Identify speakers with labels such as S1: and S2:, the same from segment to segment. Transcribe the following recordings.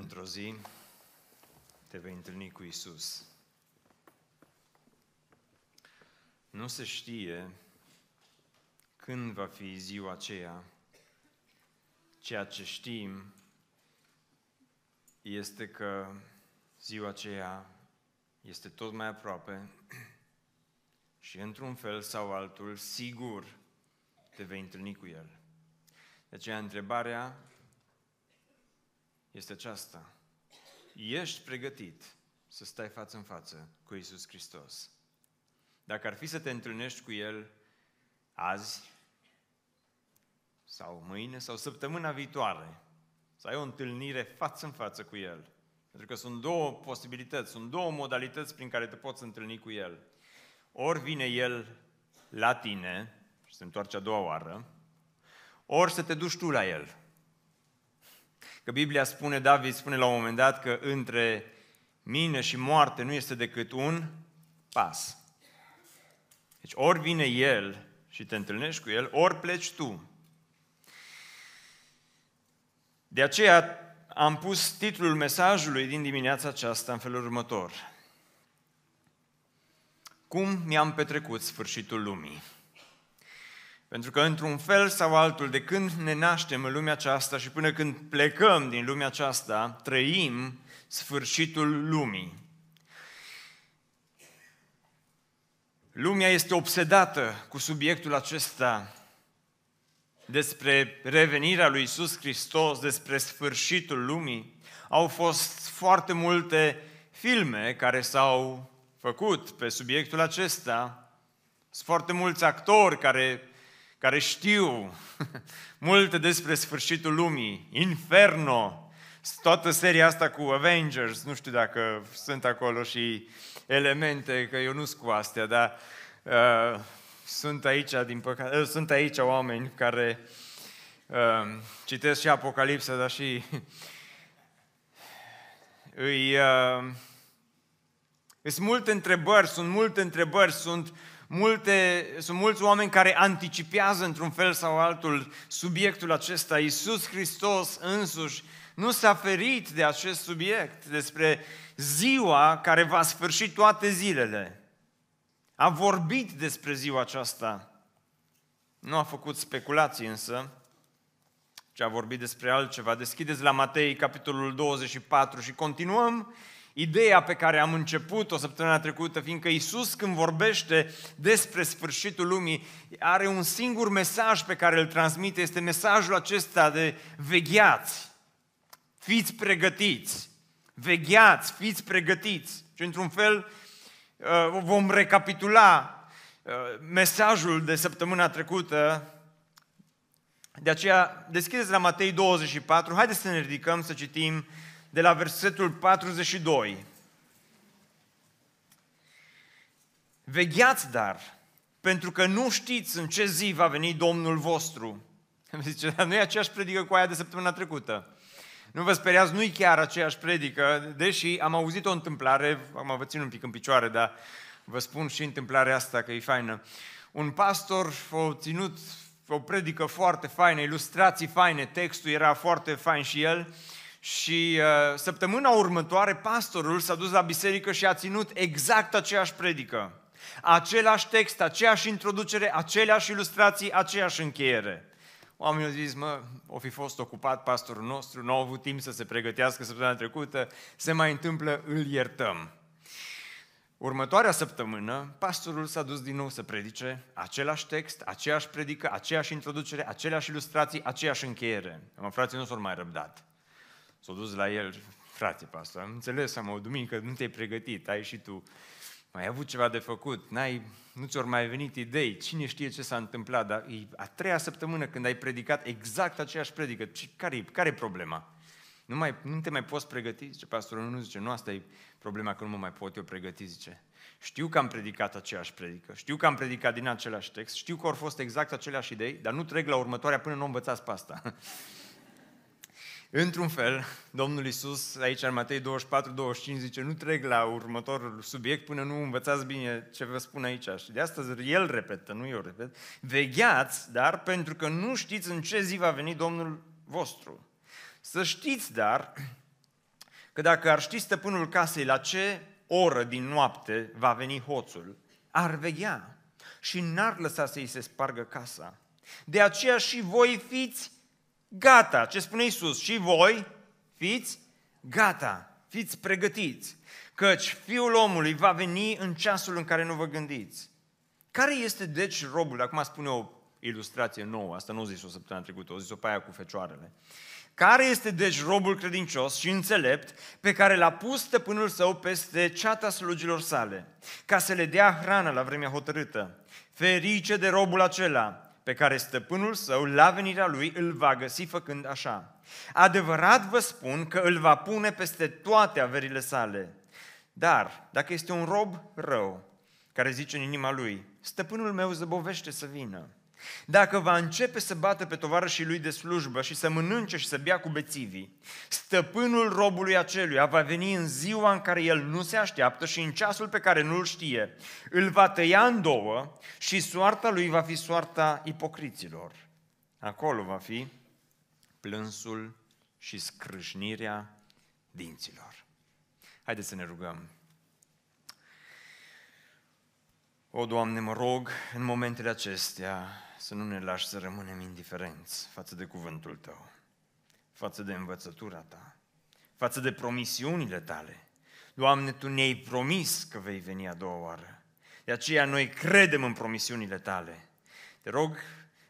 S1: Într-o zi te vei întâlni cu Isus. Nu se știe când va fi ziua aceea. Ceea ce știm este că ziua aceea este tot mai aproape și într-un fel sau altul, sigur, te vei întâlni cu El. De aceea, întrebarea este aceasta. Ești pregătit să stai față în față cu Isus Hristos? Dacă ar fi să te întâlnești cu El azi, sau mâine, sau săptămâna viitoare, să ai o întâlnire față în față cu El. Pentru că sunt două posibilități, sunt două modalități prin care te poți întâlni cu El. Ori vine El la tine și se întoarce a doua oară, ori să te duci tu la El. Că Biblia spune, David spune la un moment dat că între mine și moarte nu este decât un pas. Deci ori vine El și te întâlnești cu El, ori pleci tu. De aceea am pus titlul mesajului din dimineața aceasta în felul următor. Cum mi-am petrecut sfârșitul lumii? Pentru că, într-un fel sau altul, de când ne naștem în lumea aceasta și până când plecăm din lumea aceasta, trăim sfârșitul lumii. Lumea este obsedată cu subiectul acesta despre revenirea lui Isus Hristos, despre sfârșitul lumii. Au fost foarte multe filme care s-au făcut pe subiectul acesta. Sunt foarte mulți actori care, care știu multe despre sfârșitul lumii. Inferno, toată seria asta cu Avengers, nu știu dacă sunt acolo și elemente, că eu nu sunt cu astea, dar uh, sunt aici, din păcate, uh, sunt aici oameni care uh, citesc și Apocalipsa, dar și îi, uh, sunt multe întrebări, sunt multe întrebări, sunt multe, sunt mulți oameni care anticipează într-un fel sau altul subiectul acesta. Iisus Hristos însuși nu s-a ferit de acest subiect, despre ziua care va sfârși toate zilele. A vorbit despre ziua aceasta. Nu a făcut speculații însă, ci a vorbit despre altceva. Deschideți la Matei, capitolul 24 și continuăm ideea pe care am început-o săptămâna trecută, fiindcă Isus când vorbește despre sfârșitul lumii, are un singur mesaj pe care îl transmite, este mesajul acesta de vegheați, fiți pregătiți, vegheați, fiți pregătiți. Și într-un fel Uh, vom recapitula uh, mesajul de săptămâna trecută. De aceea, deschideți la Matei 24, haideți să ne ridicăm să citim de la versetul 42. Vegheați dar, pentru că nu știți în ce zi va veni Domnul vostru. Zice, dar nu e aceeași predică cu aia de săptămâna trecută. Nu vă speriați, nu-i chiar aceeași predică, deși am auzit o întâmplare, am vă țin un pic în picioare, dar vă spun și întâmplarea asta că e faină. Un pastor a ținut o predică foarte faină, ilustrații faine, textul era foarte fain și el, și uh, săptămâna următoare pastorul s-a dus la biserică și a ținut exact aceeași predică. Același text, aceeași introducere, aceleași ilustrații, aceeași încheiere. Oamenii au zis, mă, o fi fost ocupat pastorul nostru, nu au avut timp să se pregătească săptămâna trecută, se mai întâmplă, îl iertăm. Următoarea săptămână, pastorul s-a dus din nou să predice același text, aceeași predică, aceeași introducere, aceleași ilustrații, aceeași încheiere. Am frații nu s-au mai răbdat. S-au dus la el, frate pastor, am înțeles, am o duminică, nu te-ai pregătit, ai și tu mai ai avut ceva de făcut, n-ai, nu ți-au mai venit idei, cine știe ce s-a întâmplat, dar e a treia săptămână când ai predicat exact aceeași predică, care, care e problema? Nu, mai, nu te mai poți pregăti? Zice pastorul, nu zice, nu asta e problema, că nu mă mai pot eu pregăti, zice. Știu că am predicat aceeași predică, știu că am predicat din același text, știu că au fost exact aceleași idei, dar nu trec la următoarea până nu învățați pe asta. Într-un fel, Domnul Isus, aici în Matei 24, 25, zice, nu trec la următorul subiect până nu învățați bine ce vă spun aici. Și de asta el repetă, nu eu repet. Vegheați, dar pentru că nu știți în ce zi va veni Domnul vostru. Să știți, dar, că dacă ar ști stăpânul casei la ce oră din noapte va veni hoțul, ar veghea și n-ar lăsa să-i se spargă casa. De aceea și voi fiți gata. Ce spune Iisus? Și voi fiți gata, fiți pregătiți, căci Fiul omului va veni în ceasul în care nu vă gândiți. Care este deci robul? Acum spune o ilustrație nouă, asta nu o zis o săptămână trecută, o zis-o pe aia cu fecioarele. Care este deci robul credincios și înțelept pe care l-a pus stăpânul său peste ceata slugilor sale, ca să le dea hrană la vremea hotărâtă? Ferice de robul acela pe care stăpânul său la venirea lui îl va găsi făcând așa. Adevărat vă spun că îl va pune peste toate averile sale. Dar dacă este un rob rău, care zice în inima lui, stăpânul meu zăbovește să vină, dacă va începe să bată pe tovarășii lui de slujbă și să mănânce și să bea cu bețivii, stăpânul robului aceluia va veni în ziua în care el nu se așteaptă și în ceasul pe care nu-l știe. Îl va tăia în două și soarta lui va fi soarta ipocriților. Acolo va fi plânsul și scrâșnirea dinților. Haideți să ne rugăm. O, Doamne, mă rog în momentele acestea să nu ne lași să rămânem indiferenți față de cuvântul Tău, față de învățătura Ta, față de promisiunile Tale. Doamne, Tu ne-ai promis că vei veni a doua oară. De aceea noi credem în promisiunile Tale. Te rog,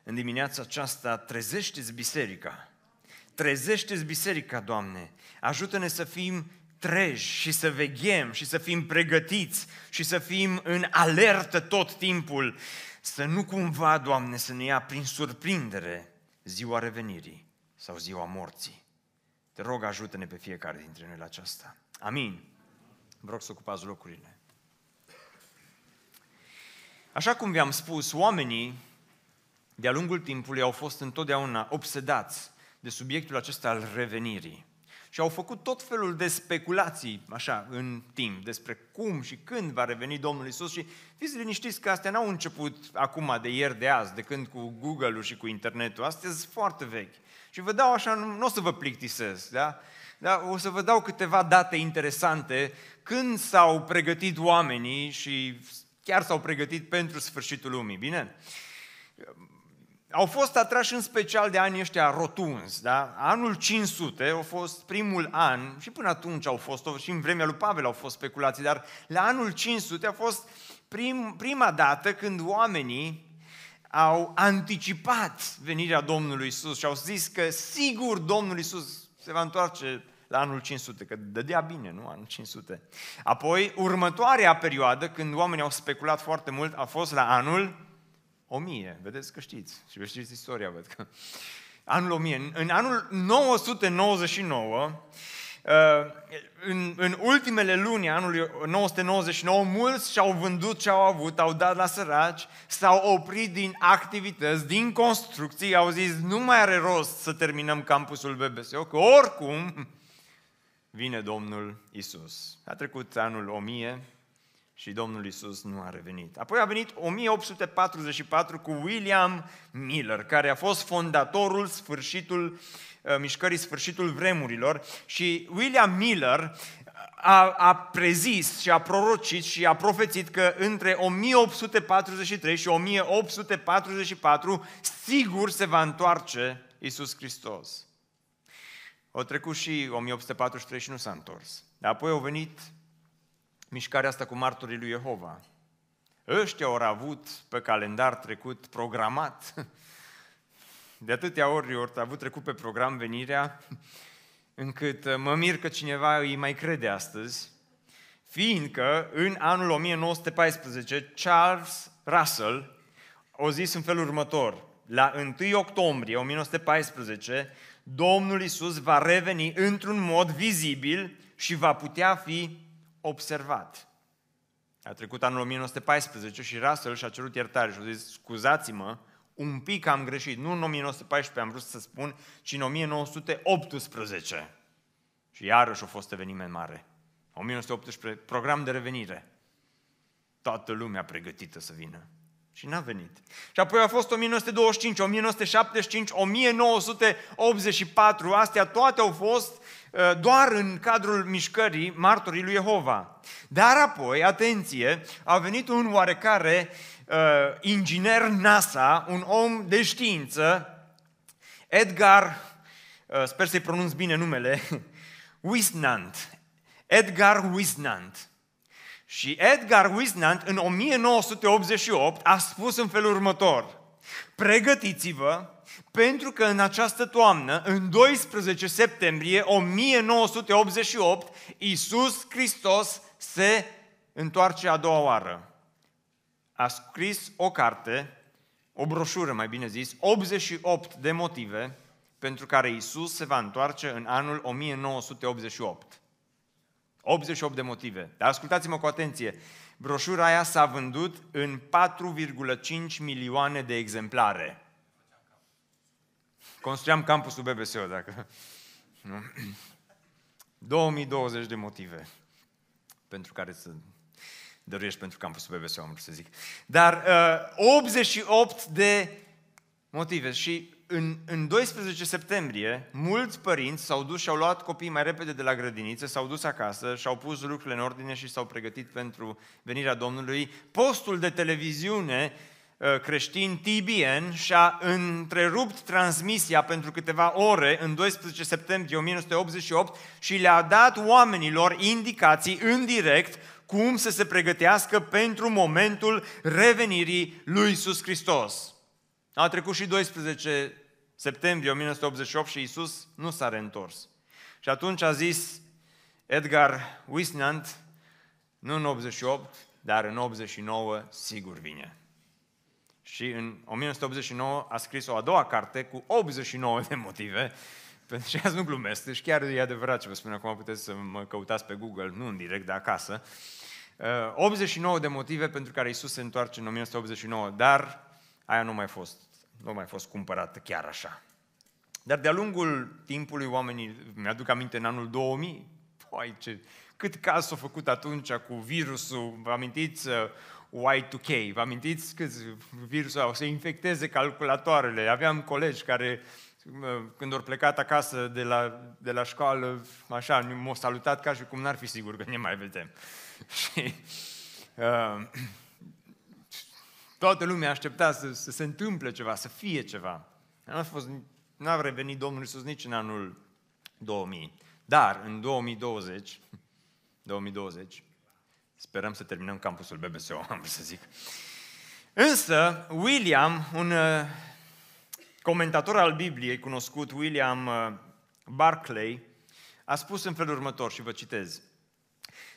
S1: în dimineața aceasta, trezește-ți biserica. Trezește-ți biserica, Doamne. Ajută-ne să fim treji și să veghem și să fim pregătiți și să fim în alertă tot timpul, să nu cumva, Doamne, să ne ia prin surprindere ziua revenirii sau ziua morții. Te rog, ajută-ne pe fiecare dintre noi la aceasta. Amin. Vă rog să ocupați locurile. Așa cum vi-am spus, oamenii de-a lungul timpului au fost întotdeauna obsedați de subiectul acesta al revenirii. Și au făcut tot felul de speculații, așa, în timp, despre cum și când va reveni Domnul Isus și fiți liniștiți că astea n-au început acum, de ieri, de azi, de când cu Google-ul și cu internetul, astea sunt foarte vechi. Și vă dau așa, nu, nu o să vă plictisesc, da? Da, o să vă dau câteva date interesante când s-au pregătit oamenii și chiar s-au pregătit pentru sfârșitul lumii, bine? Au fost atrași în special de anii ăștia rotunzi. Da? Anul 500 a fost primul an, și până atunci au fost, și în vremea lui Pavel au fost speculații, dar la anul 500 a fost prim, prima dată când oamenii au anticipat venirea Domnului Isus și au zis că sigur Domnul Isus se va întoarce la anul 500, că dădea bine, nu? Anul 500. Apoi, următoarea perioadă, când oamenii au speculat foarte mult, a fost la anul o mie, vedeți că știți, și vă știți istoria, văd că... Anul 1000, în anul 999, uh, în, în ultimele luni anului 999, mulți și-au vândut ce au avut, au dat la săraci, s-au oprit din activități, din construcții, au zis, nu mai are rost să terminăm campusul BBSO, că oricum vine Domnul Isus. A trecut anul 1000, și Domnul Isus nu a revenit. Apoi a venit 1844 cu William Miller, care a fost fondatorul sfârșitul, uh, mișcării sfârșitul vremurilor și William Miller a, a prezis și a prorocit și a profețit că între 1843 și 1844 sigur se va întoarce Isus Hristos. Au trecut și 1843 și nu s-a întors. Dar apoi au venit mișcarea asta cu martorii lui Jehova. Ăștia au avut pe calendar trecut programat. De atâtea ori ori avut trecut pe program venirea, încât uh, mă mir că cineva îi mai crede astăzi, fiindcă în anul 1914 Charles Russell a zis în felul următor, la 1 octombrie 1914, Domnul Isus va reveni într-un mod vizibil și va putea fi observat. A trecut anul 1914 și Russell și-a cerut iertare și a zis, scuzați-mă, un pic am greșit. Nu în 1914 am vrut să spun, ci în 1918. Și iarăși a fost eveniment mare. 1918, program de revenire. Toată lumea pregătită să vină. Și n-a venit. Și apoi a fost 1925, 1975, 1984, astea toate au fost uh, doar în cadrul mișcării martorii lui Jehova. Dar apoi, atenție, a venit un oarecare uh, inginer NASA, un om de știință, Edgar, uh, sper să-i pronunț bine numele, Wisnant. Edgar Wisnant. Și Edgar Wisnant în 1988 a spus în felul următor, pregătiți-vă pentru că în această toamnă, în 12 septembrie 1988, Iisus Hristos se întoarce a doua oară. A scris o carte, o broșură mai bine zis, 88 de motive pentru care Iisus se va întoarce în anul 1988. 88 de motive. Dar ascultați-mă cu atenție. Broșura aia s-a vândut în 4,5 milioane de exemplare. Construiam campusul BBSO, dacă... Nu? 2020 de motive pentru care să dăruiești pentru campusul BBSO, am să zic. Dar uh, 88 de motive și în, în 12 septembrie, mulți părinți s-au dus și au luat copiii mai repede de la grădiniță, s-au dus acasă și au pus lucrurile în ordine și s-au pregătit pentru venirea Domnului. Postul de televiziune uh, creștin TBN și-a întrerupt transmisia pentru câteva ore în 12 septembrie 1988 și le-a dat oamenilor indicații în direct cum să se pregătească pentru momentul revenirii lui Iisus Hristos. A trecut și 12 septembrie 1988 și Isus nu s-a reîntors. Și atunci a zis Edgar Wisnant, nu în 88, dar în 89 sigur vine. Și în 1989 a scris o a doua carte cu 89 de motive, pentru că azi nu glumesc, deci chiar e adevărat ce vă spun acum, puteți să mă căutați pe Google, nu în direct, de acasă. 89 uh, de motive pentru care Isus se întoarce în 1989, dar aia nu mai fost nu a mai fost cumpărată chiar așa. Dar de-a lungul timpului oamenii, mi-aduc aminte în anul 2000, păi ce, cât caz s-a făcut atunci cu virusul, vă amintiți uh, Y2K, vă amintiți cât virusul o să infecteze calculatoarele. Aveam colegi care uh, când au plecat acasă de la, de la școală, așa, m-au salutat ca și cum n-ar fi sigur că ne mai vedem. Și uh, Toată lumea aștepta să, să se întâmple ceva, să fie ceva. N-a, fost, n-a revenit Domnul Iisus nici în anul 2000. Dar în 2020, 2020, sperăm să terminăm campusul BBSO, am să zic. Însă, William, un uh, comentator al Bibliei cunoscut, William uh, Barclay, a spus în felul următor și vă citez.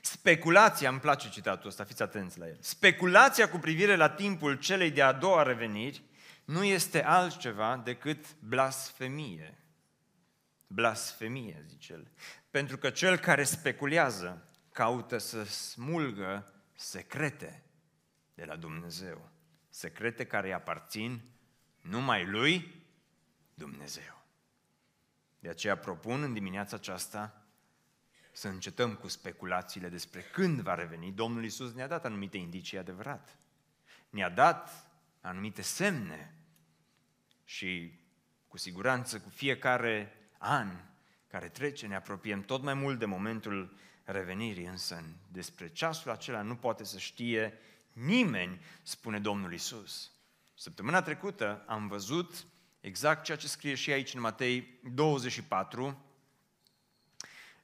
S1: Speculația, îmi place citatul ăsta, fiți atenți la el. Speculația cu privire la timpul celei de-a doua reveniri nu este altceva decât blasfemie. Blasfemie, zice el. Pentru că cel care speculează caută să smulgă secrete de la Dumnezeu. Secrete care îi aparțin numai lui Dumnezeu. De aceea propun în dimineața aceasta să încetăm cu speculațiile despre când va reveni. Domnul Isus ne-a dat anumite indicii adevărat. Ne-a dat anumite semne și cu siguranță cu fiecare an care trece ne apropiem tot mai mult de momentul revenirii, însă despre ceasul acela nu poate să știe nimeni, spune Domnul Isus. Săptămâna trecută am văzut exact ceea ce scrie și aici în Matei 24,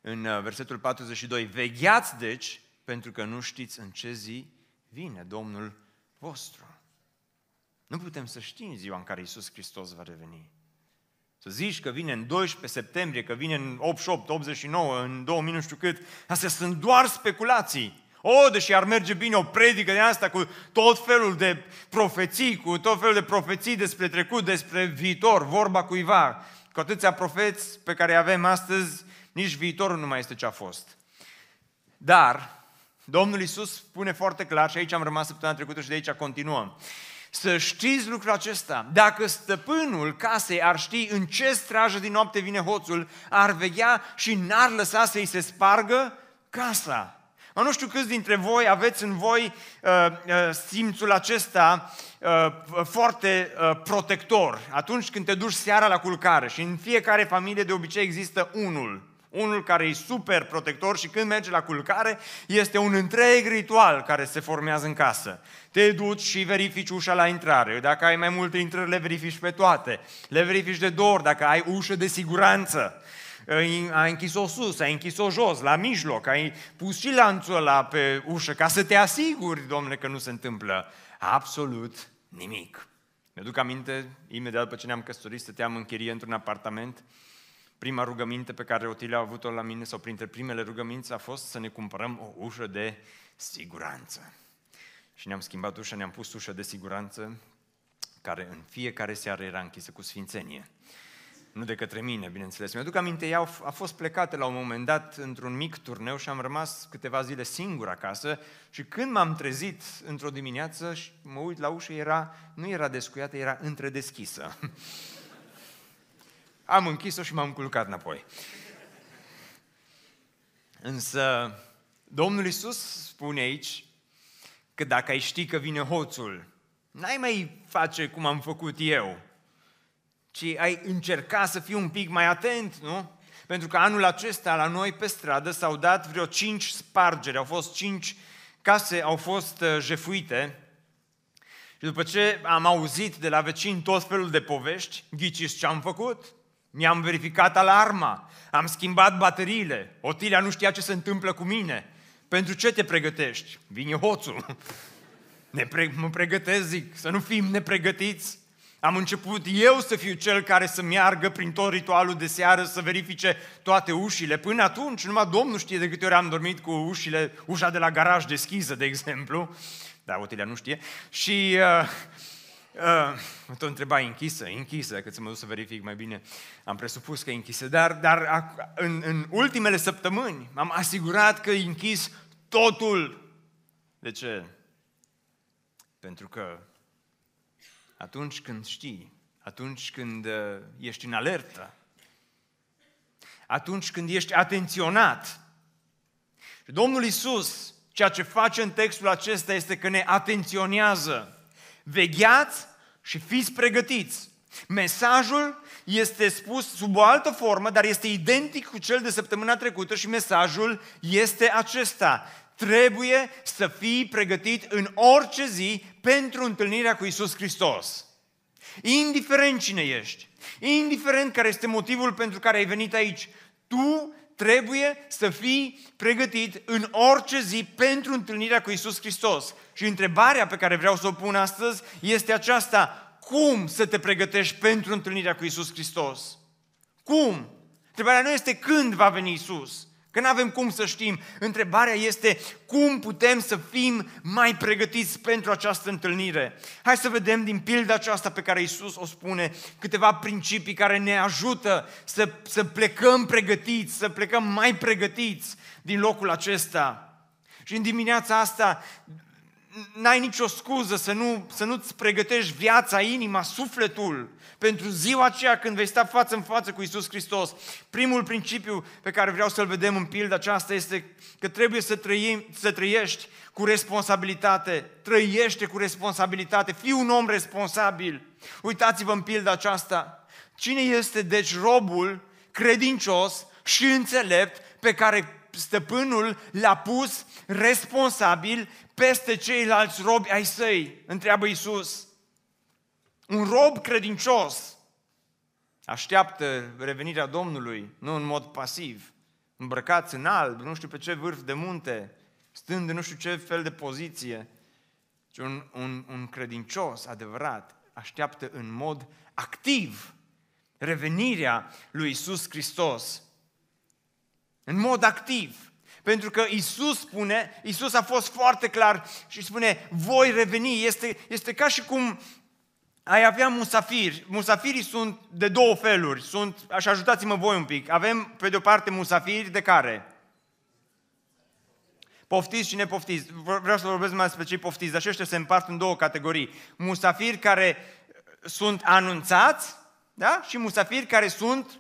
S1: în uh, versetul 42. Vegheați deci, pentru că nu știți în ce zi vine Domnul vostru. Nu putem să știm ziua în care Iisus Hristos va reveni. Să zici că vine în 12 septembrie, că vine în 88, 89, în 2000 nu știu cât, astea sunt doar speculații. O, deși ar merge bine o predică de asta cu tot felul de profeții, cu tot felul de profeții despre trecut, despre viitor, vorba cuiva, cu atâția profeți pe care avem astăzi, nici viitorul nu mai este ce a fost. Dar Domnul Isus spune foarte clar, și aici am rămas săptămâna trecută și de aici continuăm, să știți lucrul acesta. Dacă stăpânul casei ar ști în ce strajă din noapte vine hoțul, ar veghea și n-ar lăsa să-i se spargă casa. Nu știu câți dintre voi aveți în voi uh, uh, simțul acesta uh, foarte uh, protector. Atunci când te duci seara la culcare și în fiecare familie de obicei există unul. Unul care e super protector și când merge la culcare este un întreg ritual care se formează în casă. Te duci și verifici ușa la intrare. Dacă ai mai multe intrări, le verifici pe toate. Le verifici de două ori dacă ai ușă de siguranță ai închis-o sus, ai închis-o jos, la mijloc, ai pus și lanțul ăla pe ușă ca să te asiguri, domnule, că nu se întâmplă absolut nimic. Mi-aduc aminte, imediat după ce ne-am căsătorit, stăteam în chirie într-un apartament. Prima rugăminte pe care Otilia a avut-o la mine, sau printre primele rugăminți, a fost să ne cumpărăm o ușă de siguranță. Și ne-am schimbat ușa, ne-am pus ușa de siguranță, care în fiecare seară era închisă cu sfințenie nu de către mine, bineînțeles. Mi-aduc aminte, ea a fost plecată la un moment dat într-un mic turneu și am rămas câteva zile singur acasă și când m-am trezit într-o dimineață și mă uit la ușă, era, nu era descuiată, era întredeschisă. am închis-o și m-am culcat înapoi. Însă Domnul Isus spune aici că dacă ai ști că vine hoțul, n-ai mai face cum am făcut eu, ci ai încerca să fii un pic mai atent, nu? Pentru că anul acesta la noi pe stradă s-au dat vreo cinci spargeri, au fost cinci case au fost uh, jefuite. Și după ce am auzit de la vecini tot felul de povești, ghiciți ce am făcut? Mi-am verificat alarma, am schimbat bateriile, Otilia nu știa ce se întâmplă cu mine. Pentru ce te pregătești? Vine hoțul. Ne pre- mă pregătesc, zic, să nu fim nepregătiți. Am început eu să fiu cel care să meargă prin tot ritualul de seară, să verifice toate ușile. Până atunci, numai Domnul știe de câte ori am dormit cu ușile, ușa de la garaj deschisă, de exemplu. Da, Otilia nu știe. Și uh, uh, tot întreba, închisă, închisă, dacă ți mă duc să verific mai bine. Am presupus că e închisă, dar, dar în, în ultimele săptămâni m-am asigurat că e închis totul. De ce? Pentru că atunci când știi, atunci când uh, ești în alertă, atunci când ești atenționat. Și Domnul Isus, ceea ce face în textul acesta este că ne atenționează. Vegheați și fiți pregătiți. Mesajul este spus sub o altă formă, dar este identic cu cel de săptămâna trecută și mesajul este acesta. Trebuie să fii pregătit în orice zi pentru întâlnirea cu Isus Hristos. Indiferent cine ești, indiferent care este motivul pentru care ai venit aici, tu trebuie să fii pregătit în orice zi pentru întâlnirea cu Isus Hristos. Și întrebarea pe care vreau să o pun astăzi este aceasta. Cum să te pregătești pentru întâlnirea cu Isus Hristos? Cum? Întrebarea nu este când va veni Isus, Că nu avem cum să știm. Întrebarea este cum putem să fim mai pregătiți pentru această întâlnire. Hai să vedem din pilda aceasta pe care Isus o spune câteva principii care ne ajută să, să plecăm pregătiți, să plecăm mai pregătiți din locul acesta. Și în dimineața asta n-ai nicio scuză să, nu, să nu-ți pregătești viața, inima, sufletul pentru ziua aceea când vei sta față în față cu Isus Hristos. Primul principiu pe care vreau să-l vedem în pilda aceasta este că trebuie să, trăim, să trăiești cu responsabilitate. Trăiește cu responsabilitate. Fii un om responsabil. Uitați-vă în pilda aceasta. Cine este deci robul credincios și înțelept pe care stăpânul l-a pus responsabil peste ceilalți robi ai săi? Întreabă Isus. Un rob credincios așteaptă revenirea Domnului, nu în mod pasiv, îmbrăcați în alb, nu știu pe ce vârf de munte, stând în nu știu ce fel de poziție, ci un, un, un credincios adevărat așteaptă în mod activ revenirea lui Isus Hristos. În mod activ. Pentru că Isus spune, Isus a fost foarte clar și spune, voi reveni. Este, este ca și cum ai avea musafiri. Musafirii sunt de două feluri. Sunt, așa ajutați-mă voi un pic. Avem, pe de o parte, musafiri de care? Poftiți și nepoftiți. Vreau să vorbesc mai despre cei poftiți, dar și ăștia se împart în două categorii. Musafiri care sunt anunțați da? și musafiri care sunt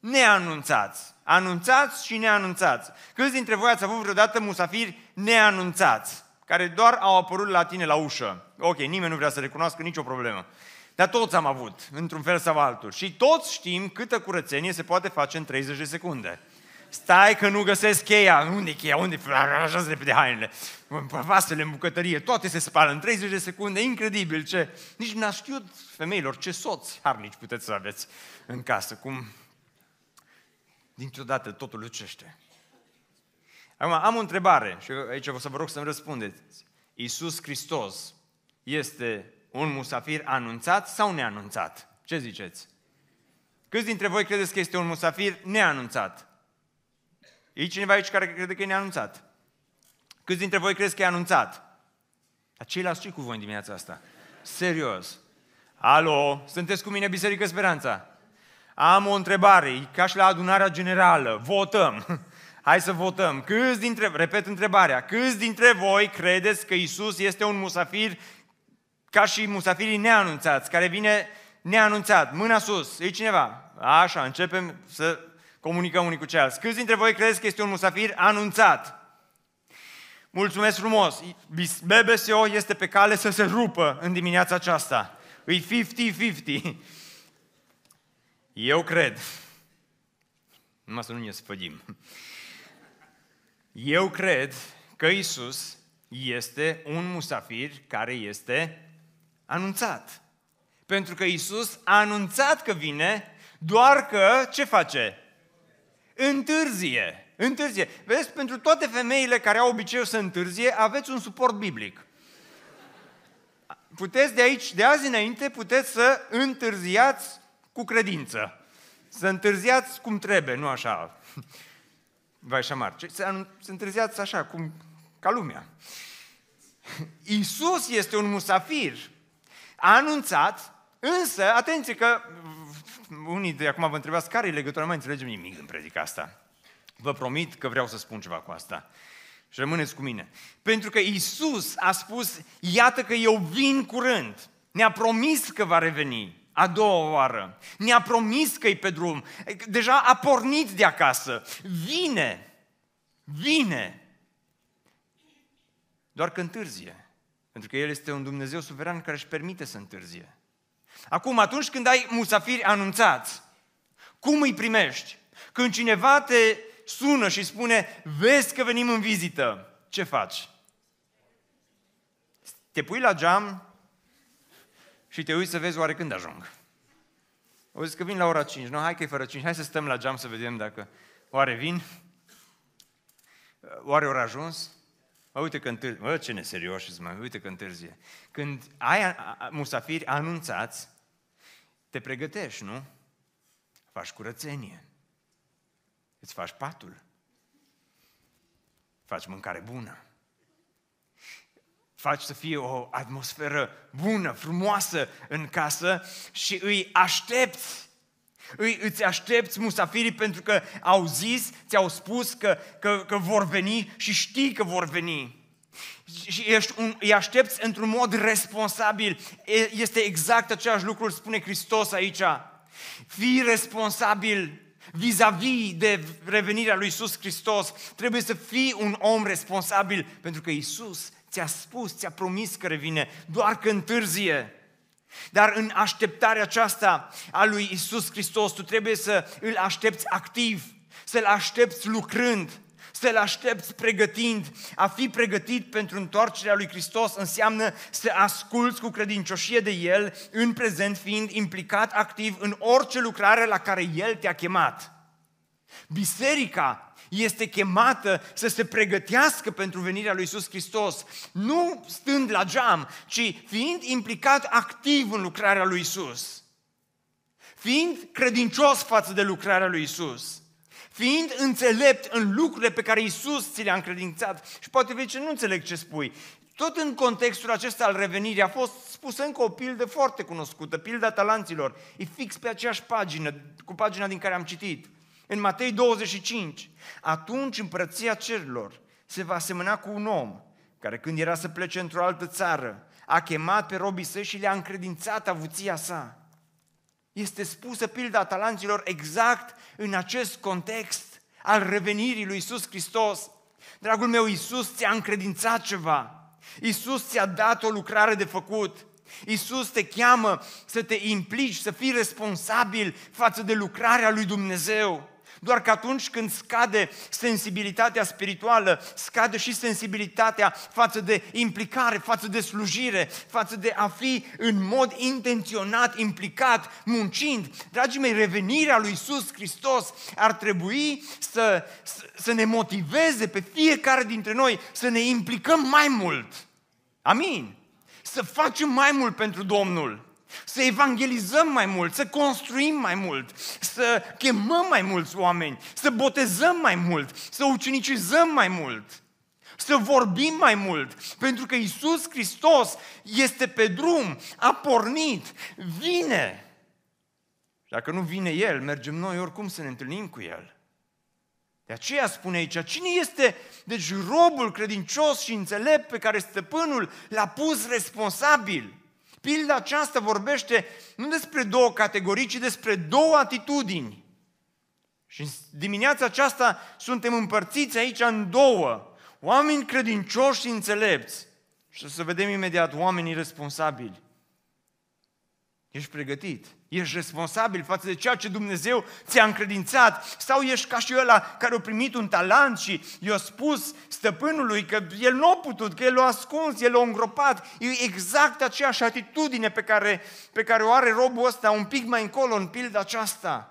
S1: neanunțați. Anunțați și neanunțați. Câți dintre voi ați avut vreodată musafiri neanunțați, care doar au apărut la tine la ușă? Ok, nimeni nu vrea să recunoască nicio problemă. Dar toți am avut, într-un fel sau altul. Și toți știm câtă curățenie se poate face în 30 de secunde. Stai că nu găsesc cheia. Unde e cheia? Unde? Așa se repede hainele. Vasele în bucătărie, toate se spală în 30 de secunde. Incredibil ce... Nici n-a știut femeilor ce soți harnici puteți să aveți în casă. Cum dintr-o dată totul lucește. Acum, am o întrebare și aici o să vă rog să-mi răspundeți. Iisus Hristos este un musafir anunțat sau neanunțat? Ce ziceți? Câți dintre voi credeți că este un musafir neanunțat? E cineva aici care crede că e neanunțat? Câți dintre voi crezi că e anunțat? Dar ceilalți ce cu voi în dimineața asta? Serios. Alo, sunteți cu mine Biserică Speranța? Am o întrebare, e ca și la adunarea generală. Votăm. Hai să votăm. Câți dintre, repet întrebarea, câți dintre voi credeți că Isus este un musafir ca și musafirii neanunțați, care vine neanunțat? Mâna sus, e cineva? Așa, începem să comunicăm unii cu ceilalți. Câți dintre voi credeți că este un musafir anunțat? Mulțumesc frumos! BBSO este pe cale să se rupă în dimineața aceasta. E 50-50. Eu cred, numai să nu ne sfădim, eu cred că Isus este un musafir care este anunțat. Pentru că Isus a anunțat că vine, doar că ce face? Întârzie. Întârzie. Vedeți, pentru toate femeile care au obiceiul să întârzie, aveți un suport biblic. Puteți de aici, de azi înainte, puteți să întârziați cu credință. Să întârziați cum trebuie, nu așa. Vai șamar. Să, să întârziați așa, cum, ca lumea. Isus este un musafir. A anunțat, însă, atenție că unii de acum vă întrebați care e legătura, nu mai înțelegem nimic în predica asta. Vă promit că vreau să spun ceva cu asta. Și rămâneți cu mine. Pentru că Isus a spus, iată că eu vin curând. Ne-a promis că va reveni a doua oară. Ne-a promis că e pe drum. Deja a pornit de acasă. Vine. Vine. Doar că întârzie. Pentru că El este un Dumnezeu suveran care își permite să întârzie. Acum, atunci când ai musafiri anunțați, cum îi primești? Când cineva te sună și spune, vezi că venim în vizită, ce faci? Te pui la geam și te uiți să vezi oare când ajung. O zis că vin la ora 5, nu, hai că e fără 5, hai să stăm la geam să vedem dacă oare vin, oare ori ajuns, Mă, uite că întârzie. Mă, ce neserioși mă, uite că întârzie. Când ai musafiri anunțați, te pregătești, nu? Faci curățenie. Îți faci patul. Faci mâncare bună faci să fie o atmosferă bună, frumoasă în casă și îi aștepți. Îi, îți aștepți musafirii pentru că au zis, ți-au spus că, că, că vor veni și știi că vor veni. Și ești un, îi aștepți într-un mod responsabil. Este exact același lucru, spune Hristos aici. Fii responsabil vis-a-vis de revenirea lui Isus Hristos. Trebuie să fii un om responsabil pentru că Isus ți-a spus, ți-a promis că revine, doar că întârzie. Dar în așteptarea aceasta a lui Isus Hristos, tu trebuie să îl aștepți activ, să-l aștepți lucrând, să-l aștepți pregătind. A fi pregătit pentru întoarcerea lui Hristos înseamnă să asculți cu credincioșie de El, în prezent fiind implicat activ în orice lucrare la care El te-a chemat. Biserica este chemată să se pregătească pentru venirea lui Isus Hristos, nu stând la geam, ci fiind implicat activ în lucrarea lui Isus. Fiind credincios față de lucrarea lui Isus. Fiind înțelept în lucrurile pe care Isus ți le-a încredințat. Și poate vei ce nu înțeleg ce spui. Tot în contextul acesta al revenirii a fost spusă încă o pildă foarte cunoscută, pilda talanților. E fix pe aceeași pagină, cu pagina din care am citit. În Matei 25, atunci împărăția cerurilor se va asemăna cu un om care când era să plece într-o altă țară, a chemat pe robii săi și le-a încredințat avuția sa. este spusă pilda talanților exact în acest context al revenirii lui Isus Hristos. Dragul meu, Isus ți-a încredințat ceva. Isus ți-a dat o lucrare de făcut. Isus te cheamă să te implici, să fii responsabil față de lucrarea lui Dumnezeu. Doar că atunci când scade sensibilitatea spirituală, scade și sensibilitatea față de implicare, față de slujire, față de a fi în mod intenționat, implicat, muncind. Dragii mei, revenirea lui Isus Hristos ar trebui să, să, să ne motiveze pe fiecare dintre noi să ne implicăm mai mult. Amin. Să facem mai mult pentru Domnul să evangelizăm mai mult, să construim mai mult, să chemăm mai mulți oameni, să botezăm mai mult, să ucenicizăm mai mult, să vorbim mai mult, pentru că Isus Hristos este pe drum, a pornit, vine. Dacă nu vine El, mergem noi oricum să ne întâlnim cu El. De aceea spune aici, cine este, deci, robul credincios și înțelept pe care stăpânul l-a pus responsabil? Pilda aceasta vorbește nu despre două categorii, ci despre două atitudini. Și în dimineața aceasta suntem împărțiți aici în două. Oameni credincioși și înțelepți. Și o să vedem imediat oamenii responsabili. Ești pregătit? Ești responsabil față de ceea ce Dumnezeu ți-a încredințat? Sau ești ca și ăla care a primit un talent și i-a spus stăpânului că el nu a putut, că el l-a ascuns, el l-a îngropat? E exact aceeași atitudine pe care, pe care o are robul ăsta un pic mai încolo în pilda aceasta.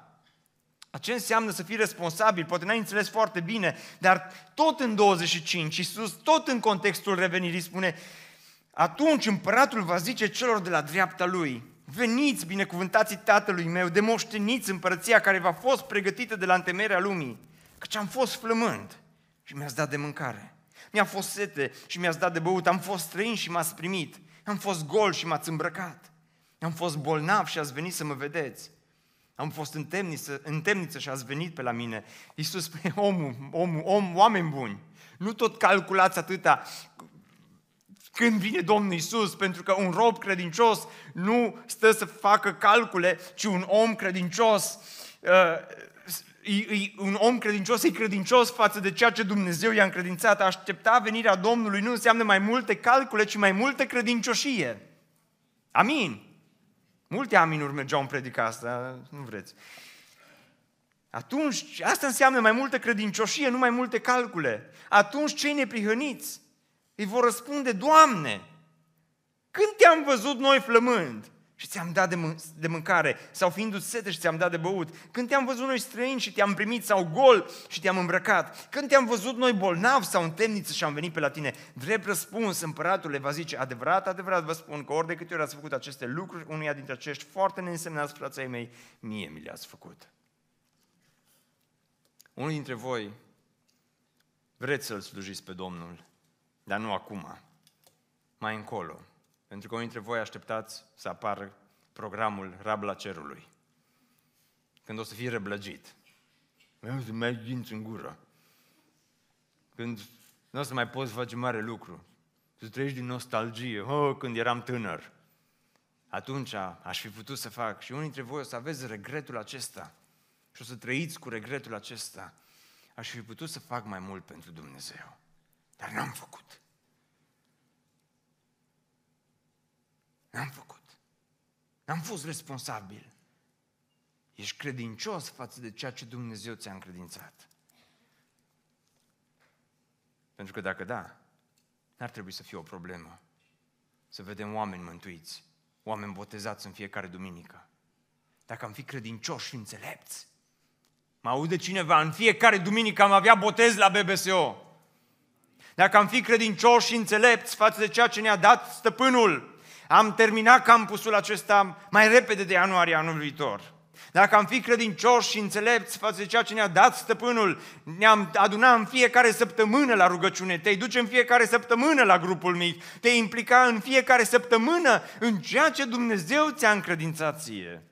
S1: Ce înseamnă să fii responsabil? Poate n-ai înțeles foarte bine, dar tot în 25, Iisus, tot în contextul revenirii, spune atunci împăratul va zice celor de la dreapta lui, Veniți, binecuvântații Tatălui meu, demoșteniți împărăția care v-a fost pregătită de la întemerea lumii, căci am fost flămând și mi-ați dat de mâncare. Mi-a fost sete și mi-ați dat de băut, am fost străin și m-ați primit, am fost gol și m-ați îmbrăcat, am fost bolnav și ați venit să mă vedeți, am fost în temniță, în temniță și ați venit pe la mine. Iisus spune, omul, omul, om, oameni buni, nu tot calculați atâta când vine Domnul Isus, pentru că un rob credincios nu stă să facă calcule, ci un om credincios uh, un om credincios e credincios față de ceea ce Dumnezeu i-a încredințat. A aștepta venirea Domnului nu înseamnă mai multe calcule, ci mai multă credincioșie. Amin. Multe aminuri mergeau în predica asta, nu vreți. Atunci, asta înseamnă mai multă credincioșie, nu mai multe calcule. Atunci cei neprihăniți îi vor răspunde, Doamne, când te-am văzut noi flămând și ți-am dat de, mân- de mâncare, sau fiindu-ți sete și ți-am dat de băut? Când te-am văzut noi străini și te-am primit, sau gol și te-am îmbrăcat? Când te-am văzut noi bolnav sau în temniță și am venit pe la tine? Drept răspuns, împăratul le va zice, adevărat, adevărat vă spun că ori de câte ori ați făcut aceste lucruri, unuia dintre acești foarte neînsemnați frații mei, mie mi le-ați făcut. Unul dintre voi vreți să-L slujiți pe Domnul, dar nu acum, mai încolo. Pentru că unii dintre voi așteptați să apară programul Rabla Cerului. Când o să fie răblăgit. Nu să mai dinți în gură. Când nu o să mai poți face mare lucru. Să trăiești din nostalgie. Oh, când eram tânăr. Atunci aș fi putut să fac. Și unii dintre voi o să aveți regretul acesta. Și o să trăiți cu regretul acesta. Aș fi putut să fac mai mult pentru Dumnezeu. Dar n-am făcut. N-am făcut. N-am fost responsabil. Ești credincios față de ceea ce Dumnezeu ți-a încredințat. Pentru că dacă da, n-ar trebui să fie o problemă. Să vedem oameni mântuiți, oameni botezați în fiecare duminică. Dacă am fi credincioși și înțelepți, mă aude cineva, în fiecare duminică am avea botez la BBSO. Dacă am fi credincioși și înțelepți față de ceea ce ne-a dat stăpânul, am terminat campusul acesta mai repede de ianuarie anul viitor. Dacă am fi credincioși și înțelepți față de ceea ce ne-a dat stăpânul, ne-am adunat în fiecare săptămână la rugăciune, te duce în fiecare săptămână la grupul mic, te implica în fiecare săptămână în ceea ce Dumnezeu ți-a încredințat ție.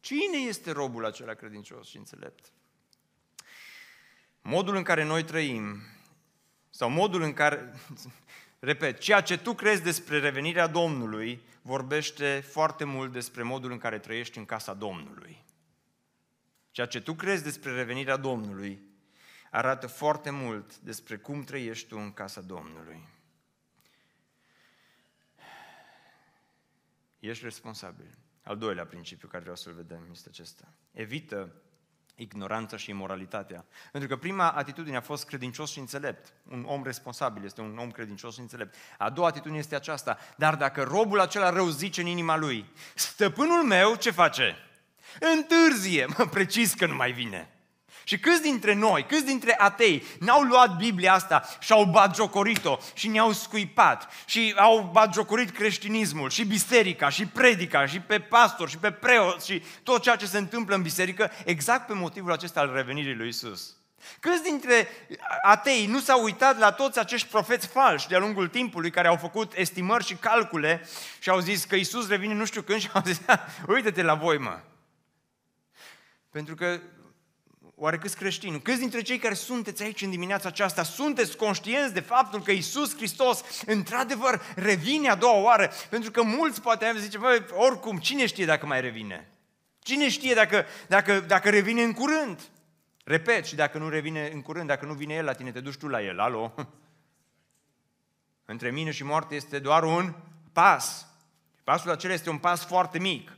S1: Cine este robul acela credincios și înțelept? Modul în care noi trăim, sau modul în care Repet, ceea ce tu crezi despre revenirea Domnului vorbește foarte mult despre modul în care trăiești în casa Domnului. Ceea ce tu crezi despre revenirea Domnului arată foarte mult despre cum trăiești tu în casa Domnului. Ești responsabil. Al doilea principiu care vreau să-l vedem este acesta. Evită ignoranța și imoralitatea. Pentru că prima atitudine a fost credincios și înțelept. Un om responsabil este un om credincios și înțelept. A doua atitudine este aceasta. Dar dacă robul acela rău zice în inima lui, stăpânul meu ce face? Întârzie, mă, precis că nu mai vine. Și câți dintre noi, câți dintre atei n-au luat Biblia asta și au batjocorit-o și ne-au scuipat și au batjocorit creștinismul și biserica și predica și pe pastor și pe preot și tot ceea ce se întâmplă în biserică exact pe motivul acesta al revenirii lui Isus. Câți dintre atei nu s-au uitat la toți acești profeți falși de-a lungul timpului care au făcut estimări și calcule și au zis că Isus revine nu știu când și au zis, uite-te la voi mă. Pentru că Oare câți creștini, câți dintre cei care sunteți aici în dimineața aceasta, sunteți conștienți de faptul că Isus Hristos într-adevăr revine a doua oară? Pentru că mulți poate am zice, bă, oricum, cine știe dacă mai revine? Cine știe dacă, dacă, dacă revine în curând? Repet, și dacă nu revine în curând, dacă nu vine El la tine, te duci tu la El, alo? Între mine și moarte este doar un pas. Pasul acela este un pas foarte mic.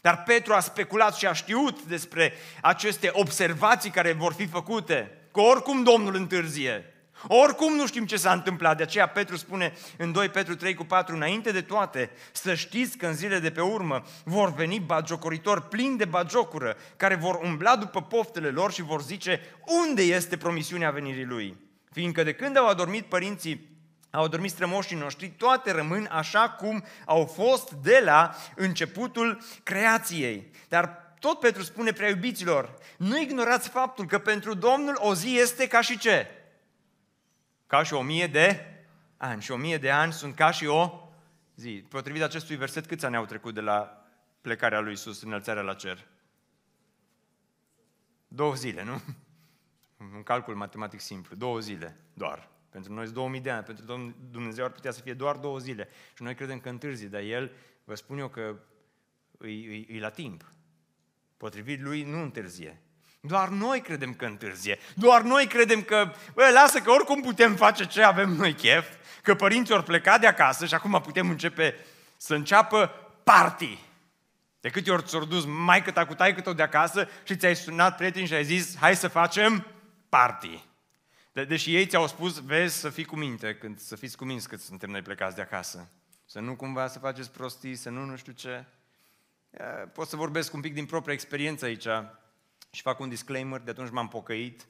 S1: Dar Petru a speculat și a știut despre aceste observații care vor fi făcute, că oricum Domnul întârzie. Oricum nu știm ce s-a întâmplat, de aceea Petru spune în 2 Petru 3 cu 4, înainte de toate, să știți că în zile de pe urmă vor veni bagiocoritori plini de bagiocură, care vor umbla după poftele lor și vor zice, unde este promisiunea venirii lui? Fiindcă de când au adormit părinții au dormit strămoșii noștri, toate rămân așa cum au fost de la începutul creației. Dar tot Petru spune prea iubiților, nu ignorați faptul că pentru Domnul o zi este ca și ce? Ca și o mie de ani. Și o mie de ani sunt ca și o zi. Potrivit acestui verset, câți ani au trecut de la plecarea lui Isus, înălțarea la cer? Două zile, nu? Un calcul matematic simplu. Două zile doar. Pentru noi sunt 2000 de ani, pentru Dumnezeu ar putea să fie doar două zile. Și noi credem că întârzi, dar El, vă spun eu că îi, îi, la timp. Potrivit Lui nu întârzie. Doar noi credem că întârzie. Doar noi credem că, bă, lasă că oricum putem face ce avem noi chef, că părinții ori pleca de acasă și acum putem începe să înceapă party. De câte ori ți-or dus mai ta cu taică de acasă și ți-ai sunat prieteni și ai zis, hai să facem party. De- deși ei ți-au spus, vezi să fii cu minte, când, să fiți cuminți cât suntem noi plecați de acasă. Să nu cumva să faceți prostii, să nu nu știu ce. Pot să vorbesc un pic din propria experiență aici și fac un disclaimer, de atunci m-am pocăit,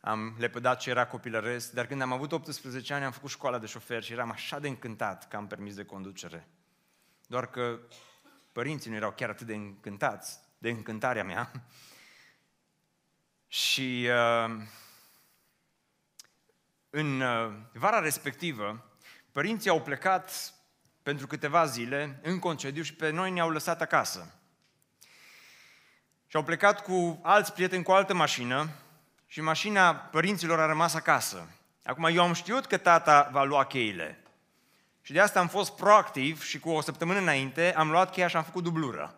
S1: am lepădat ce era copilăresc, dar când am avut 18 ani am făcut școala de șofer și eram așa de încântat că am permis de conducere. Doar că părinții nu erau chiar atât de încântați de încântarea mea. Și uh, în uh, vara respectivă, părinții au plecat pentru câteva zile în concediu și pe noi ne-au lăsat acasă. Și au plecat cu alți prieteni cu o altă mașină și mașina părinților a rămas acasă. Acum, eu am știut că tata va lua cheile. Și de asta am fost proactiv și cu o săptămână înainte am luat cheia și am făcut dublură.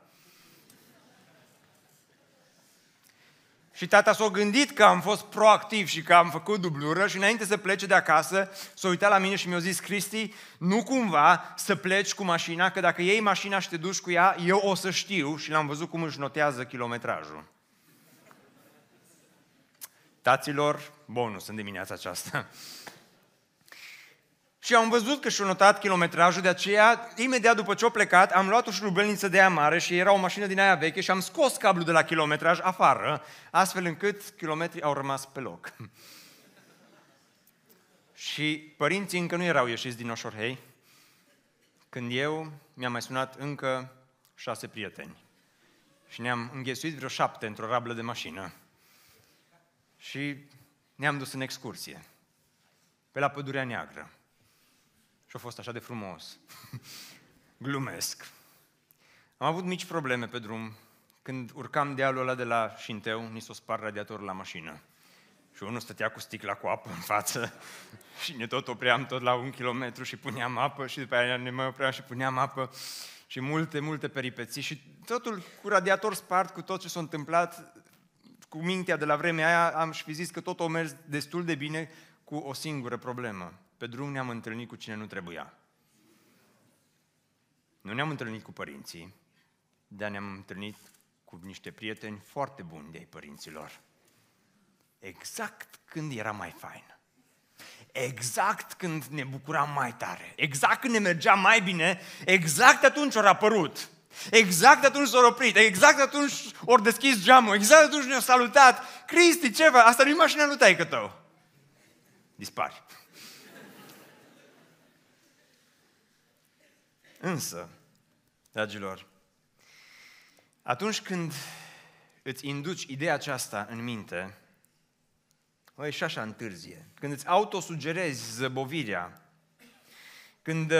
S1: Și tata s-a gândit că am fost proactiv și că am făcut dublură și înainte să plece de acasă, s-a uitat la mine și mi-a zis, Cristi, nu cumva să pleci cu mașina, că dacă iei mașina și te duci cu ea, eu o să știu și l-am văzut cum își notează kilometrajul. Taților, bonus în dimineața aceasta. Și am văzut că și-a notat kilometrajul, de aceea, imediat după ce a plecat, am luat o șurubelniță de aia mare și era o mașină din aia veche și am scos cablul de la kilometraj afară, astfel încât kilometrii au rămas pe loc. și părinții încă nu erau ieșiți din Oșorhei, când eu mi-am mai sunat încă șase prieteni. Și ne-am înghesuit vreo șapte într-o rablă de mașină. Și ne-am dus în excursie, pe la Pădurea Neagră. Și a fost așa de frumos. Glumesc. Am avut mici probleme pe drum. Când urcam dealul ăla de la Șinteu, ni s-o spar radiatorul la mașină. Și unul stătea cu sticla cu apă în față și ne tot opream tot la un kilometru și puneam apă și după aia ne mai opream și puneam apă și multe, multe peripeții și totul cu radiator spart, cu tot ce s-a întâmplat, cu mintea de la vremea aia, am și fi zis că tot a mers destul de bine cu o singură problemă. Pe drum ne-am întâlnit cu cine nu trebuia. Nu ne-am întâlnit cu părinții, dar ne-am întâlnit cu niște prieteni foarte buni de ai părinților. Exact când era mai fain. Exact când ne bucuram mai tare. Exact când ne mergea mai bine, exact atunci au apărut. Exact atunci s-au oprit, exact atunci ori deschis geamul, exact atunci ne-au salutat. Cristi, ce vă? Asta nu e mașina lui taică tău. Dispari. Însă, dragilor, atunci când îți induci ideea aceasta în minte, o, e și așa întârzie. Când îți autosugerezi zăbovirea, când uh,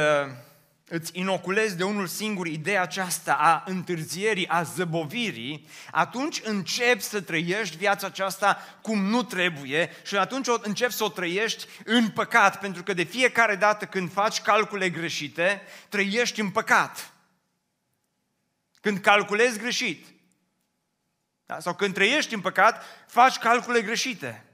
S1: îți inoculezi de unul singur ideea aceasta a întârzierii, a zăbovirii, atunci începi să trăiești viața aceasta cum nu trebuie și atunci începi să o trăiești în păcat, pentru că de fiecare dată când faci calcule greșite, trăiești în păcat. Când calculezi greșit, da? sau când trăiești în păcat, faci calcule greșite.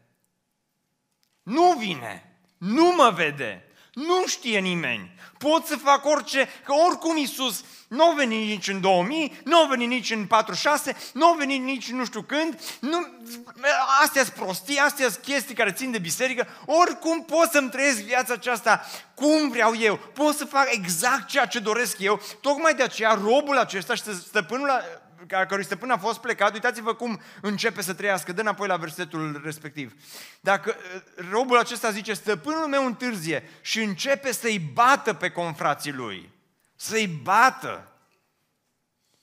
S1: Nu vine, nu mă vede, nu știe nimeni. Pot să fac orice, că oricum Iisus nu a venit nici în 2000, nu a venit nici în 46, nu a venit nici nu știu când. Nu, astea sunt prostii, astea sunt chestii care țin de biserică. Oricum pot să-mi trăiesc viața aceasta cum vreau eu. Pot să fac exact ceea ce doresc eu. Tocmai de aceea robul acesta și stăpânul a cărui stăpân a fost plecat, uitați-vă cum începe să trăiască, dă înapoi la versetul respectiv. Dacă uh, robul acesta zice, stăpânul meu întârzie și începe să-i bată pe confrații lui, să-i bată,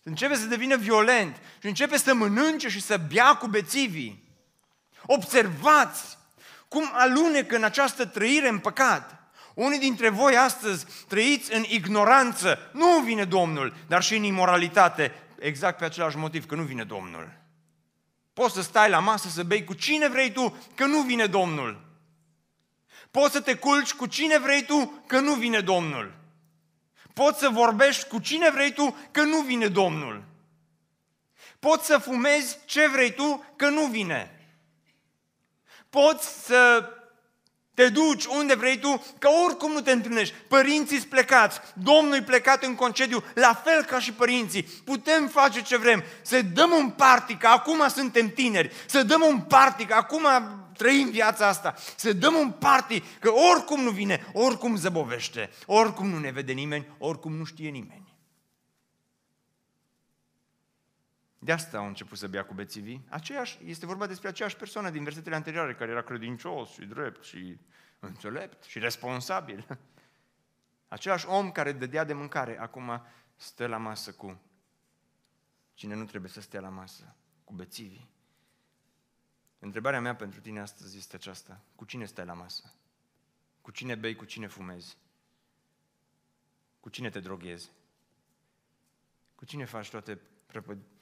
S1: începe să devină violent și începe să mănânce și să bea cu bețivii. Observați cum alunecă în această trăire în păcat. Unii dintre voi astăzi trăiți în ignoranță, nu vine Domnul, dar și în imoralitate exact pe același motiv, că nu vine Domnul. Poți să stai la masă să bei cu cine vrei tu, că nu vine Domnul. Poți să te culci cu cine vrei tu, că nu vine Domnul. Poți să vorbești cu cine vrei tu, că nu vine Domnul. Poți să fumezi ce vrei tu, că nu vine. Poți să te duci unde vrei tu, că oricum nu te întâlnești. Părinții sunt plecați, Domnul e plecat în concediu, la fel ca și părinții. Putem face ce vrem, să dăm un party, că acum suntem tineri, să dăm un party, că acum trăim viața asta, să dăm un party, că oricum nu vine, oricum zăbovește, oricum nu ne vede nimeni, oricum nu știe nimeni. De asta au început să bea cu bețivii. Aceeași, este vorba despre aceeași persoană din versetele anterioare, care era credincios și drept și înțelept și responsabil. Același om care dădea de mâncare, acum stă la masă cu cine nu trebuie să stea la masă, cu bețivii. Întrebarea mea pentru tine astăzi este aceasta. Cu cine stai la masă? Cu cine bei, cu cine fumezi? Cu cine te droghezi? Cu cine faci toate prăpăd-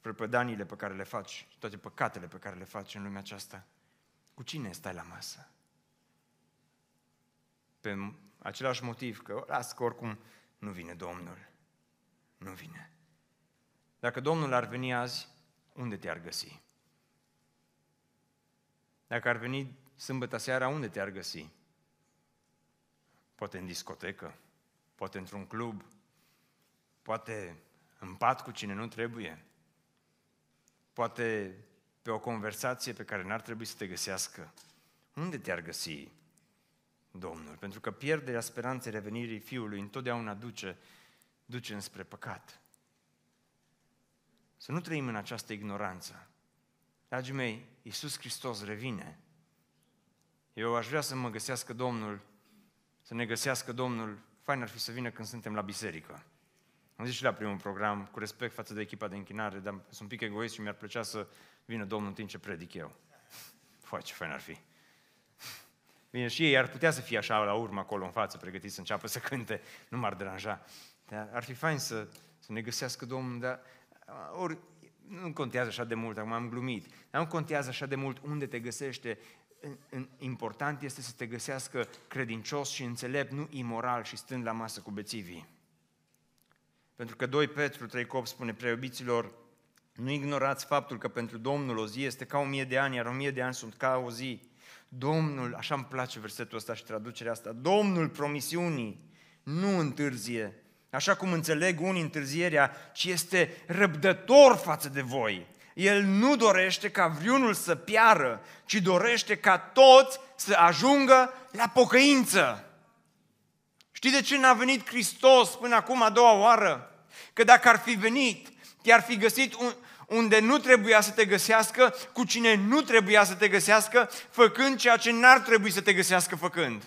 S1: prăpădanile pe care le faci, toate păcatele pe care le faci în lumea aceasta, cu cine stai la masă? Pe același motiv, că las că oricum nu vine Domnul. Nu vine. Dacă Domnul ar veni azi, unde te-ar găsi? Dacă ar veni sâmbătă seara, unde te-ar găsi? Poate în discotecă, poate într-un club, poate în pat cu cine nu trebuie, poate pe o conversație pe care n-ar trebui să te găsească. Unde te-ar găsi Domnul? Pentru că pierderea speranței revenirii Fiului întotdeauna duce, duce înspre păcat. Să nu trăim în această ignoranță. Dragii mei, Iisus Hristos revine. Eu aș vrea să mă găsească Domnul, să ne găsească Domnul, fain ar fi să vină când suntem la biserică. Am zis și la primul program, cu respect față de echipa de închinare, dar sunt un pic egoist și mi-ar plăcea să vină Domnul în timp ce predic eu. Fă, ce fain ar fi. Bine, și ei ar putea să fie așa la urmă acolo în față, pregătiți să înceapă să cânte, nu m-ar deranja. Dar ar fi fain să, să ne găsească Domnul, dar ori nu contează așa de mult, acum am glumit, dar nu contează așa de mult unde te găsește, important este să te găsească credincios și înțelept, nu imoral și stând la masă cu bețivii. Pentru că 2 Petru 3 Cop spune, preobiților, nu ignorați faptul că pentru Domnul o zi este ca o mie de ani, iar o mie de ani sunt ca o zi. Domnul, așa îmi place versetul ăsta și traducerea asta, Domnul promisiunii nu întârzie, așa cum înțeleg unii întârzierea, ci este răbdător față de voi. El nu dorește ca vreunul să piară, ci dorește ca toți să ajungă la pocăință. Știi de ce n-a venit Hristos până acum a doua oară? Că dacă ar fi venit, te-ar fi găsit un, unde nu trebuia să te găsească, cu cine nu trebuia să te găsească, făcând ceea ce n-ar trebui să te găsească făcând.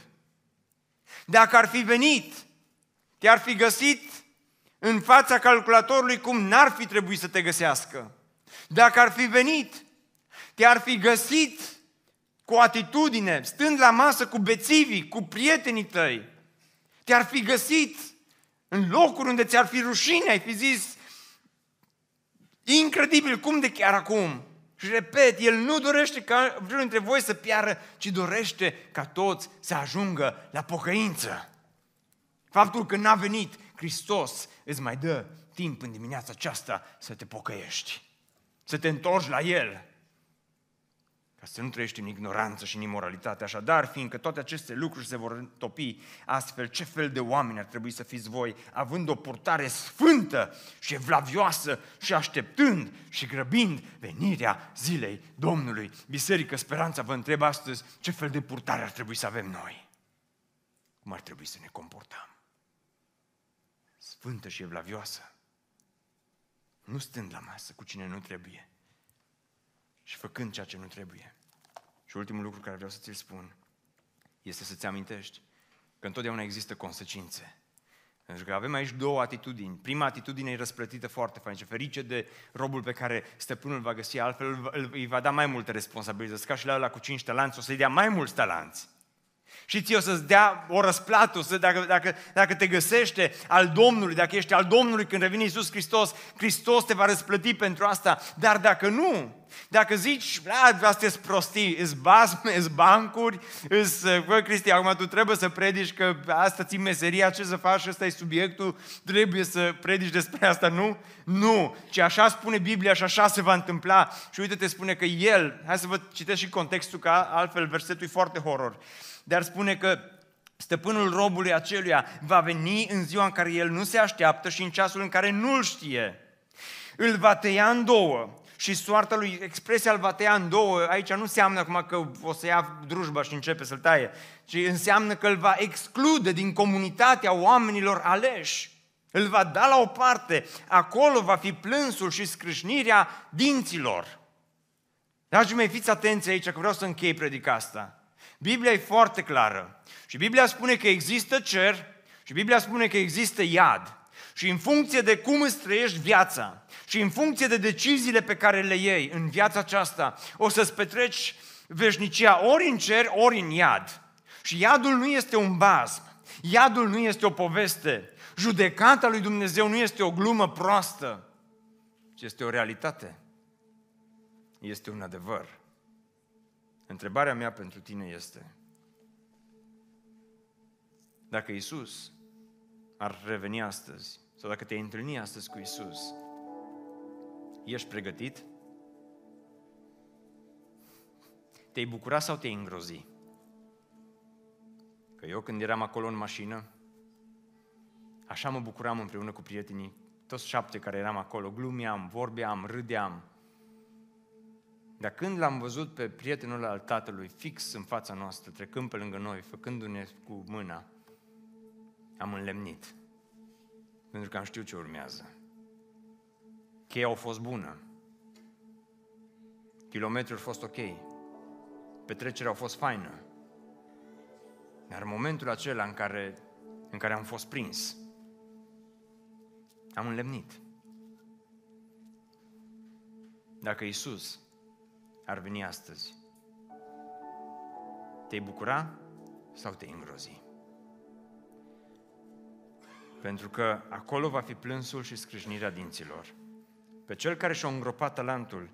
S1: Dacă ar fi venit, te-ar fi găsit în fața calculatorului cum n-ar fi trebuit să te găsească. Dacă ar fi venit, te-ar fi găsit cu atitudine, stând la masă cu bețivii, cu prietenii tăi. Te-ar fi găsit în locuri unde ți-ar fi rușine, ai fi zis, incredibil, cum de chiar acum? Și repet, El nu dorește ca vreunul dintre voi să piară, ci dorește ca toți să ajungă la pocăință. Faptul că n-a venit Hristos îți mai dă timp în dimineața aceasta să te pocăiești, să te întorci la El, ca să nu trăiești în ignoranță și în imoralitate. Așadar, fiindcă toate aceste lucruri se vor topi astfel, ce fel de oameni ar trebui să fiți voi, având o purtare sfântă și evlavioasă și așteptând și grăbind venirea zilei Domnului. Biserică Speranța vă întreb astăzi ce fel de purtare ar trebui să avem noi. Cum ar trebui să ne comportăm? Sfântă și evlavioasă. Nu stând la masă cu cine nu trebuie și făcând ceea ce nu trebuie. Și ultimul lucru care vreau să ți-l spun este să-ți amintești că întotdeauna există consecințe. Pentru că avem aici două atitudini. Prima atitudine e răsplătită foarte fain și ferice de robul pe care stăpânul va găsi, altfel îi va da mai multe responsabilități. Ca și la ăla cu cinci talanți, o să-i dea mai mulți talanți și ție o să-ți dea o răsplată, să, dacă, dacă, dacă te găsește al Domnului, dacă ești al Domnului când revine Iisus Hristos, Hristos te va răsplăti pentru asta. Dar dacă nu, dacă zici, astea sunt prostii, îți basme, îți bancuri, îți, bă, Cristi, acum tu trebuie să predici că asta ți meseria, ce să faci, ăsta e subiectul, trebuie să predici despre asta, nu? Nu, ci așa spune Biblia și așa se va întâmpla. Și uite, te spune că El, hai să vă citesc și contextul, că altfel versetul e foarte horror dar spune că stăpânul robului aceluia va veni în ziua în care el nu se așteaptă și în ceasul în care nu-l știe. Îl va tăia în două și soarta lui, expresia îl va tăia în două, aici nu înseamnă acum că o să ia drujba și începe să-l taie, ci înseamnă că îl va exclude din comunitatea oamenilor aleși. Îl va da la o parte, acolo va fi plânsul și scrâșnirea dinților. Dragii mei, fiți atenți aici, că vreau să închei predica asta. Biblia e foarte clară. Și Biblia spune că există cer și Biblia spune că există iad. Și în funcție de cum îți trăiești viața și în funcție de deciziile pe care le iei în viața aceasta, o să-ți petreci veșnicia ori în cer, ori în iad. Și iadul nu este un bazm, iadul nu este o poveste, judecata lui Dumnezeu nu este o glumă proastă, ci este o realitate. Este un adevăr. Întrebarea mea pentru tine este, dacă Isus ar reveni astăzi, sau dacă te-ai întâlni astăzi cu Isus, ești pregătit? Te-ai bucura sau te-ai îngrozi? Că eu când eram acolo în mașină, așa mă bucuram împreună cu prietenii, toți șapte care eram acolo, glumeam, vorbeam, râdeam, dar când l-am văzut pe prietenul al tatălui fix în fața noastră, trecând pe lângă noi, făcându-ne cu mâna, am înlemnit. Pentru că am știut ce urmează. Cheia a fost bună. Kilometrul a fost ok. Petrecerea a fost faină. Dar în momentul acela în care, în care am fost prins, am înlemnit. Dacă Isus ar veni astăzi, te-ai bucura sau te-ai îngrozi? Pentru că acolo va fi plânsul și scrâșnirea dinților. pe cel care și-a îngropat talentul,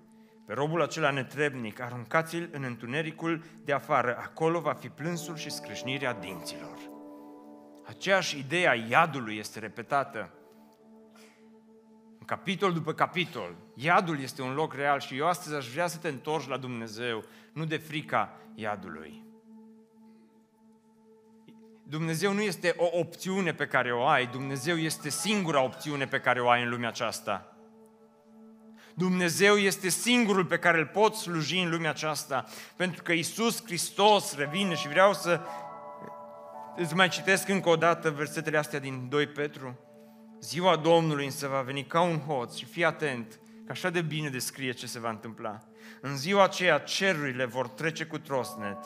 S1: pe robul acela netrebnic, aruncați-l în întunericul de afară, acolo va fi plânsul și scrâșnirea dinților. Aceeași idee a iadului este repetată în capitol după capitol. Iadul este un loc real și eu astăzi aș vrea să te întorci la Dumnezeu, nu de frica iadului. Dumnezeu nu este o opțiune pe care o ai, Dumnezeu este singura opțiune pe care o ai în lumea aceasta. Dumnezeu este singurul pe care îl poți sluji în lumea aceasta, pentru că Isus Hristos revine și vreau să îți mai citesc încă o dată versetele astea din 2 Petru. Ziua Domnului însă va veni ca un hoț și fii atent, că așa de bine descrie ce se va întâmpla. În ziua aceea cerurile vor trece cu trosnet,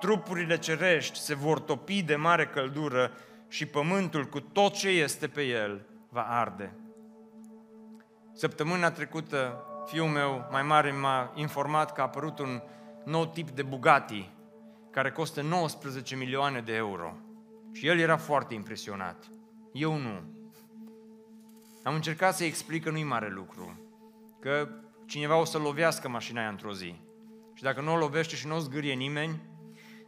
S1: trupurile cerești se vor topi de mare căldură și pământul cu tot ce este pe el va arde. Săptămâna trecută, fiul meu mai mare m-a informat că a apărut un nou tip de Bugatti care costă 19 milioane de euro. Și el era foarte impresionat. Eu nu. Am încercat să-i explic că nu-i mare lucru, că cineva o să lovească mașina aia într-o zi. Și dacă nu o lovește și nu o zgârie nimeni,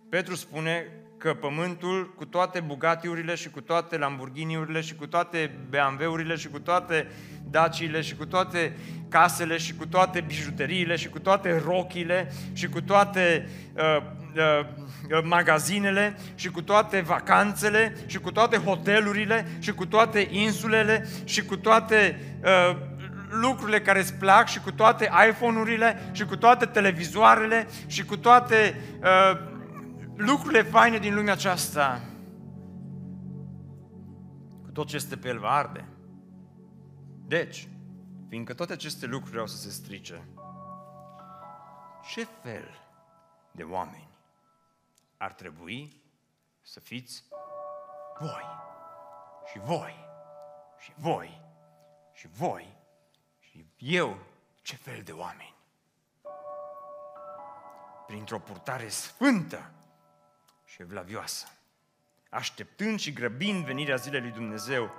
S1: Petru spune că pământul, cu toate Bugatiurile și cu toate Lamborghiniurile și cu toate BMW-urile și cu toate Daciile și cu toate casele și cu toate bijuteriile și cu toate rochile și cu toate uh, uh, uh, magazinele și cu toate vacanțele și cu toate hotelurile și cu toate insulele și cu toate uh, lucrurile care îți plac și cu toate iPhone-urile și cu toate televizoarele și cu toate uh, lucrurile faine din lumea aceasta, cu tot ce este pe el va arde. Deci, fiindcă toate aceste lucruri au să se strice, ce fel de oameni ar trebui să fiți voi și voi și voi și voi și eu ce fel de oameni? Printr-o purtare sfântă și evlavioasă, așteptând și grăbind venirea zilei lui Dumnezeu,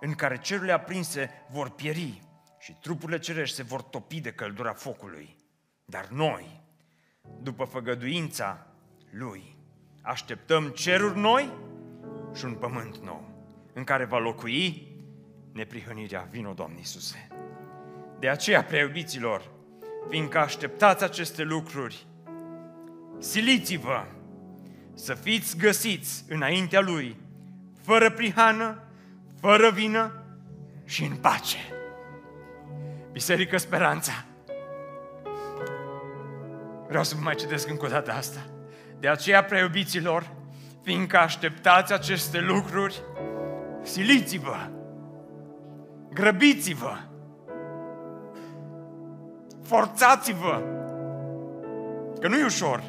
S1: în care cerurile aprinse vor pieri și trupurile cerești se vor topi de căldura focului. Dar noi, după făgăduința Lui, așteptăm ceruri noi și un pământ nou, în care va locui neprihănirea. Vino, Doamne Iisuse! De aceea, preiubiților, fiindcă așteptați aceste lucruri, siliți-vă să fiți găsiți înaintea Lui, fără prihană, fără vină și în pace. Biserică Speranța. Vreau să vă mai citesc încă o dată asta. De aceea, preiubiților, fiindcă așteptați aceste lucruri, siliți-vă, grăbiți-vă, forțați-vă, că nu e ușor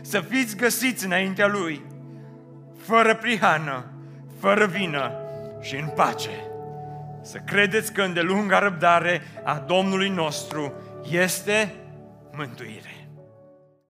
S1: să fiți găsiți înaintea Lui, fără prihană, fără vină și în pace. Să credeți că îndelunga răbdare a Domnului nostru este mântuire.